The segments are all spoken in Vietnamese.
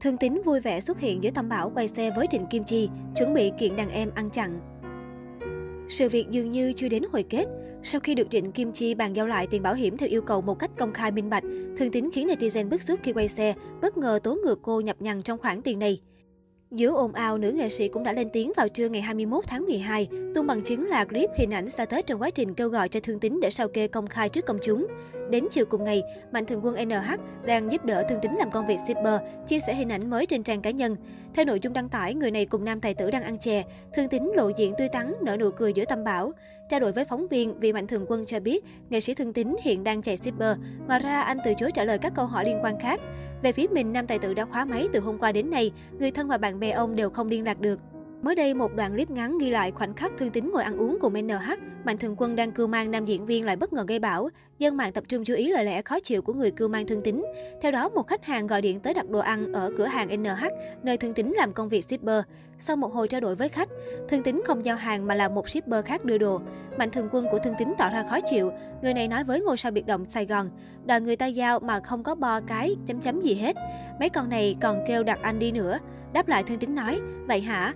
Thương Tín vui vẻ xuất hiện giữa Tâm Bảo quay xe với Trịnh Kim Chi, chuẩn bị kiện đàn em ăn chặn. Sự việc dường như chưa đến hồi kết. Sau khi được Trịnh Kim Chi bàn giao lại tiền bảo hiểm theo yêu cầu một cách công khai minh bạch, Thương Tín khiến netizen bức xúc khi quay xe, bất ngờ tố ngược cô nhập nhằng trong khoản tiền này. Giữa ồn ào, nữ nghệ sĩ cũng đã lên tiếng vào trưa ngày 21 tháng 12, tung bằng chứng là clip hình ảnh xa tết trong quá trình kêu gọi cho Thương Tín để sao kê công khai trước công chúng. Đến chiều cùng ngày, Mạnh Thường Quân NH đang giúp đỡ Thương Tín làm công việc shipper, chia sẻ hình ảnh mới trên trang cá nhân. Theo nội dung đăng tải, người này cùng nam tài tử đang ăn chè. Thương Tín lộ diện tươi tắn, nở nụ cười giữa tâm bảo. Trao đổi với phóng viên, vị Mạnh Thường Quân cho biết, nghệ sĩ Thương Tín hiện đang chạy shipper. Ngoài ra, anh từ chối trả lời các câu hỏi liên quan khác. Về phía mình, nam tài tử đã khóa máy từ hôm qua đến nay, người thân và bạn bè ông đều không liên lạc được. Mới đây, một đoạn clip ngắn ghi lại khoảnh khắc Thương Tín ngồi ăn uống cùng NH. Mạnh Thường Quân đang cưu mang nam diễn viên lại bất ngờ gây bão. Dân mạng tập trung chú ý lời lẽ khó chịu của người cưu mang Thương Tín. Theo đó, một khách hàng gọi điện tới đặt đồ ăn ở cửa hàng NH, nơi Thương Tín làm công việc shipper. Sau một hồi trao đổi với khách, Thương Tín không giao hàng mà là một shipper khác đưa đồ. Mạnh Thường Quân của Thương Tín tỏ ra khó chịu. Người này nói với ngôi sao biệt động Sài Gòn, đòi người ta giao mà không có bo cái, chấm chấm gì hết. Mấy con này còn kêu đặt anh đi nữa. Đáp lại Thương Tín nói, vậy hả?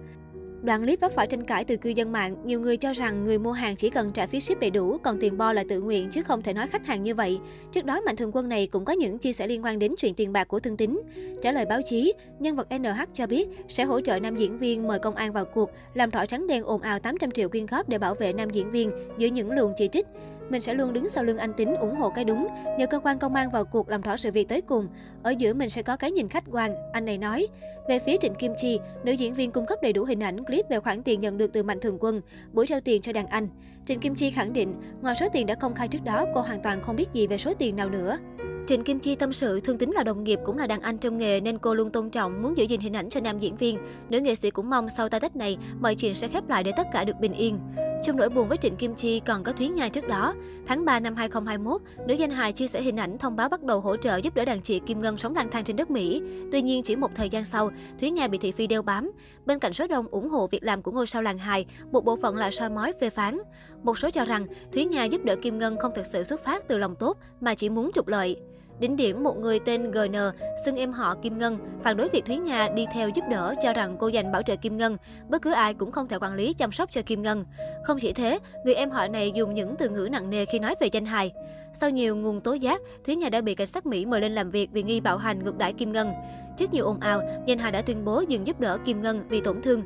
Đoạn clip vấp phải tranh cãi từ cư dân mạng. Nhiều người cho rằng người mua hàng chỉ cần trả phí ship đầy đủ, còn tiền bo là tự nguyện chứ không thể nói khách hàng như vậy. Trước đó, Mạnh Thường Quân này cũng có những chia sẻ liên quan đến chuyện tiền bạc của Thương Tín. Trả lời báo chí, nhân vật NH cho biết sẽ hỗ trợ nam diễn viên mời công an vào cuộc, làm rõ trắng đen ồn ào 800 triệu quyên góp để bảo vệ nam diễn viên giữa những luồng chỉ trích. Mình sẽ luôn đứng sau lưng anh Tính ủng hộ cái đúng, nhờ cơ quan công an vào cuộc làm rõ sự việc tới cùng. Ở giữa mình sẽ có cái nhìn khách quan, anh này nói. Về phía Trịnh Kim Chi, nữ diễn viên cung cấp đầy đủ hình ảnh, clip về khoản tiền nhận được từ Mạnh Thường Quân, buổi trao tiền cho đàn anh. Trịnh Kim Chi khẳng định, ngoài số tiền đã công khai trước đó, cô hoàn toàn không biết gì về số tiền nào nữa. Trịnh Kim Chi tâm sự Thương Tín là đồng nghiệp cũng là đàn anh trong nghề nên cô luôn tôn trọng, muốn giữ gìn hình ảnh cho nam diễn viên. Nữ nghệ sĩ cũng mong sau tai Tết này mọi chuyện sẽ khép lại để tất cả được bình yên. Chung nỗi buồn với Trịnh Kim Chi còn có Thúy Nga trước đó. Tháng 3 năm 2021, nữ danh hài chia sẻ hình ảnh thông báo bắt đầu hỗ trợ giúp đỡ đàn chị Kim Ngân sống lang thang trên đất Mỹ. Tuy nhiên, chỉ một thời gian sau, Thúy Nga bị thị phi đeo bám. Bên cạnh số đông ủng hộ việc làm của ngôi sao làng hài, một bộ phận lại soi mói phê phán. Một số cho rằng Thúy Nga giúp đỡ Kim Ngân không thực sự xuất phát từ lòng tốt mà chỉ muốn trục lợi. Đỉnh điểm, một người tên GN, xưng em họ Kim Ngân, phản đối việc Thúy Nga đi theo giúp đỡ cho rằng cô dành bảo trợ Kim Ngân. Bất cứ ai cũng không thể quản lý chăm sóc cho Kim Ngân. Không chỉ thế, người em họ này dùng những từ ngữ nặng nề khi nói về danh hài. Sau nhiều nguồn tố giác, Thúy Nga đã bị cảnh sát Mỹ mời lên làm việc vì nghi bạo hành ngược đãi Kim Ngân. Trước nhiều ồn ào, danh hài đã tuyên bố dừng giúp đỡ Kim Ngân vì tổn thương.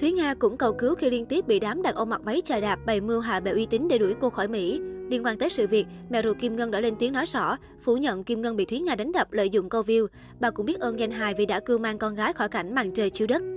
Thúy Nga cũng cầu cứu khi liên tiếp bị đám đàn ông mặc váy chà đạp bày mưu hạ bệ uy tín để đuổi cô khỏi Mỹ. Liên quan tới sự việc, mẹ ruột Kim Ngân đã lên tiếng nói rõ, phủ nhận Kim Ngân bị Thúy Nga đánh đập lợi dụng câu view. Bà cũng biết ơn danh hài vì đã cưu mang con gái khỏi cảnh màn trời chiếu đất.